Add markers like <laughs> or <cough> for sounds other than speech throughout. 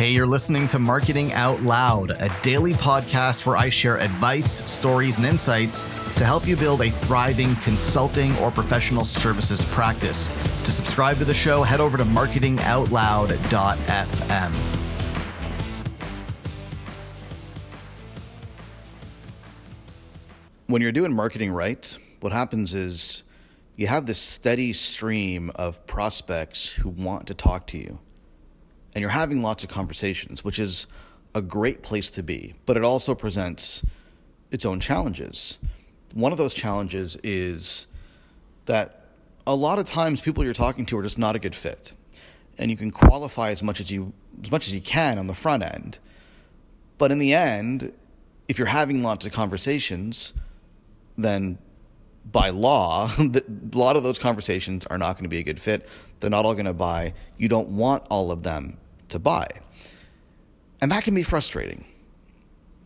Hey, you're listening to Marketing Out Loud, a daily podcast where I share advice, stories, and insights to help you build a thriving consulting or professional services practice. To subscribe to the show, head over to marketingoutloud.fm. When you're doing marketing right, what happens is you have this steady stream of prospects who want to talk to you and you're having lots of conversations, which is a great place to be, but it also presents its own challenges. One of those challenges is that a lot of times people you're talking to are just not a good fit. And you can qualify as much as you as much as you can on the front end. But in the end, if you're having lots of conversations, then by law, <laughs> a lot of those conversations are not going to be a good fit. They're not all going to buy. You don't want all of them to buy. And that can be frustrating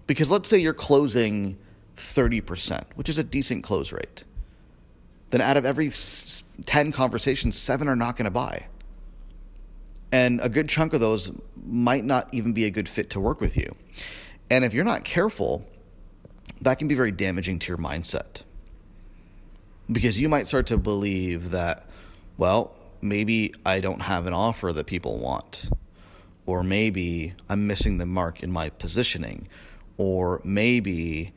because let's say you're closing 30%, which is a decent close rate. Then out of every 10 conversations, seven are not going to buy. And a good chunk of those might not even be a good fit to work with you. And if you're not careful, that can be very damaging to your mindset because you might start to believe that, well, maybe I don't have an offer that people want, or maybe I'm missing the mark in my positioning, or maybe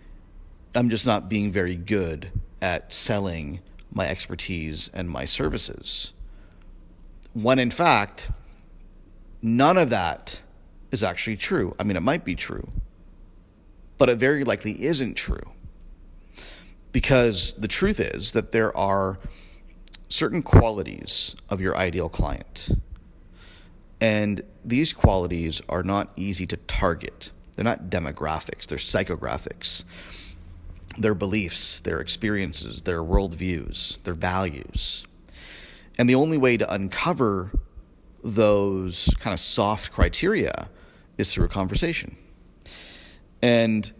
I'm just not being very good at selling my expertise and my services. When in fact, none of that is actually true. I mean, it might be true, but it very likely isn't true. Because the truth is that there are certain qualities of your ideal client. And these qualities are not easy to target. They're not demographics, they're psychographics. Their beliefs, their experiences, their worldviews, their values. And the only way to uncover those kind of soft criteria is through a conversation. And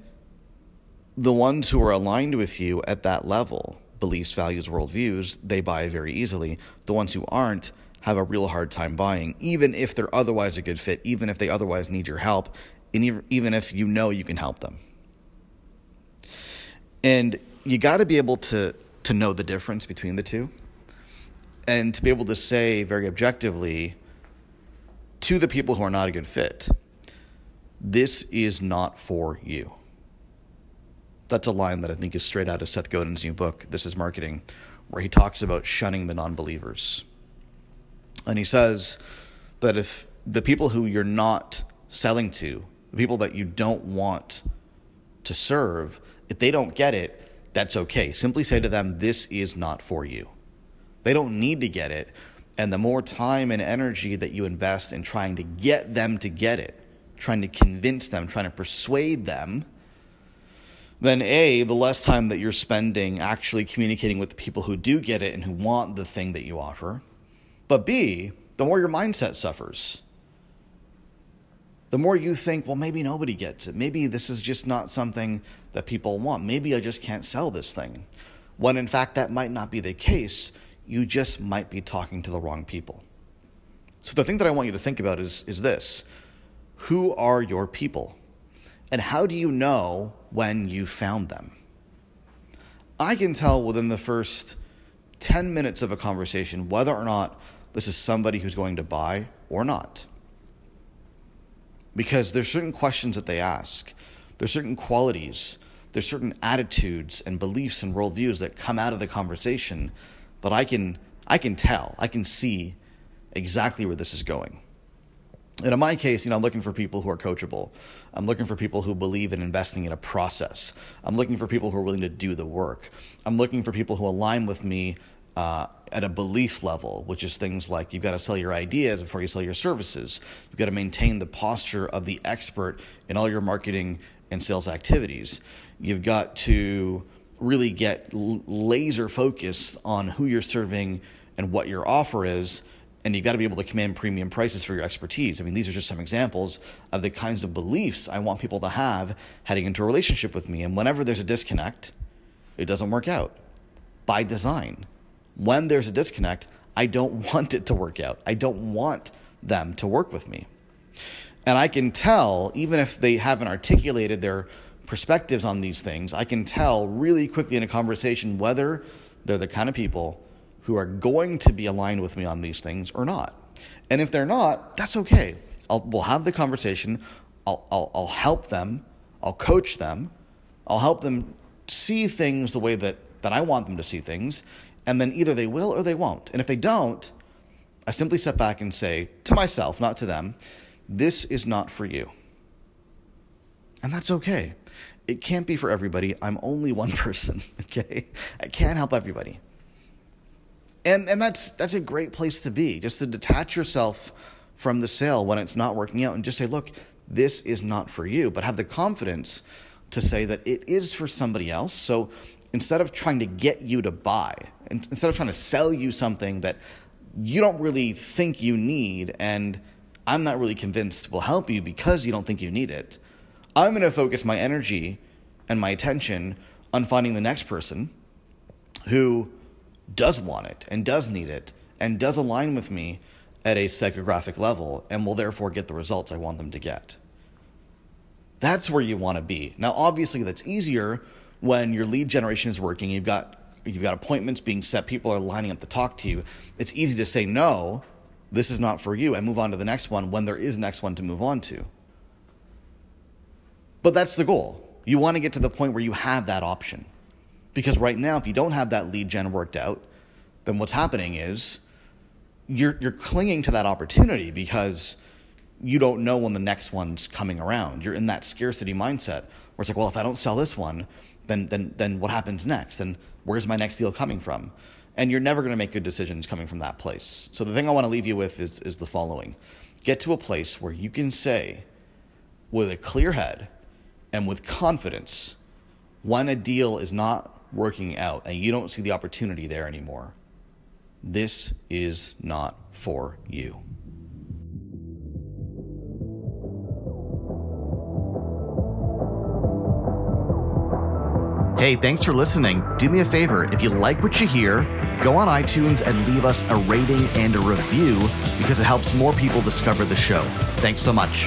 the ones who are aligned with you at that level, beliefs, values, worldviews, they buy very easily. The ones who aren't have a real hard time buying, even if they're otherwise a good fit, even if they otherwise need your help, and even if you know you can help them. And you got to be able to to know the difference between the two, and to be able to say very objectively to the people who are not a good fit, this is not for you. That's a line that I think is straight out of Seth Godin's new book, This is Marketing, where he talks about shunning the non believers. And he says that if the people who you're not selling to, the people that you don't want to serve, if they don't get it, that's okay. Simply say to them, This is not for you. They don't need to get it. And the more time and energy that you invest in trying to get them to get it, trying to convince them, trying to persuade them, then A, the less time that you're spending actually communicating with the people who do get it and who want the thing that you offer. But B, the more your mindset suffers. The more you think, well, maybe nobody gets it. Maybe this is just not something that people want. Maybe I just can't sell this thing. When in fact, that might not be the case. You just might be talking to the wrong people. So the thing that I want you to think about is, is this Who are your people? And how do you know when you found them? I can tell within the first 10 minutes of a conversation whether or not this is somebody who's going to buy or not. Because there's certain questions that they ask, there's certain qualities, there's certain attitudes and beliefs and worldviews that come out of the conversation that I can I can tell, I can see exactly where this is going. And in my case, you know, I'm looking for people who are coachable. I'm looking for people who believe in investing in a process. I'm looking for people who are willing to do the work. I'm looking for people who align with me uh, at a belief level, which is things like you've got to sell your ideas before you sell your services. You've got to maintain the posture of the expert in all your marketing and sales activities. You've got to really get laser focused on who you're serving and what your offer is and you've got to be able to command premium prices for your expertise. I mean, these are just some examples of the kinds of beliefs I want people to have heading into a relationship with me. And whenever there's a disconnect, it doesn't work out by design. When there's a disconnect, I don't <laughs> want it to work out. I don't want them to work with me. And I can tell, even if they haven't articulated their perspectives on these things, I can tell really quickly in a conversation whether they're the kind of people who are going to be aligned with me on these things or not. And if they're not, that's okay. I'll, we'll have the conversation. I'll, I'll, I'll help them. I'll coach them. I'll help them see things the way that, that I want them to see things. And then either they will or they won't. And if they don't, I simply step back and say to myself, not to them, this is not for you. And that's okay. It can't be for everybody. I'm only one <laughs> person, okay? I can't help everybody. And and that's that's a great place to be, just to detach yourself from the sale when it's not working out and just say, look, this is not for you, but have the confidence to say that it is for somebody else. So instead of trying to get you to buy, instead of trying to sell you something that you don't really think you need and I'm not really convinced will help you because you don't think you need it, I'm going to focus my energy and my attention on finding the next person who does want it and does need it and does align with me at a psychographic level and will therefore get the results I want them to get. That's where you want to be. Now, obviously, that's easier when your lead generation is working. You've got you've got appointments being set. People are lining up to talk to you. It's easy to say no. This is not for you, and move on to the next one when there is next one to move on to. But that's the goal. You want to get to the point where you have that option. Because right now, if you don't have that lead gen worked out, then what's happening is you're you're clinging to that opportunity because you don't know when the next one's coming around. You're in that scarcity mindset where it's like, well, if I don't sell this one, then then then what happens next? And where's my next deal coming from? And you're never going to make good decisions coming from that place. So the thing I want to leave you with is is the following: get to a place where you can say, with a clear head and with confidence, when a deal is not working out and you don't see the opportunity there anymore this is not for you. Hey, thanks for listening. Do me a favor, if you like what you hear, go on iTunes and leave us a rating and a review because it helps more people discover the show. Thanks so much.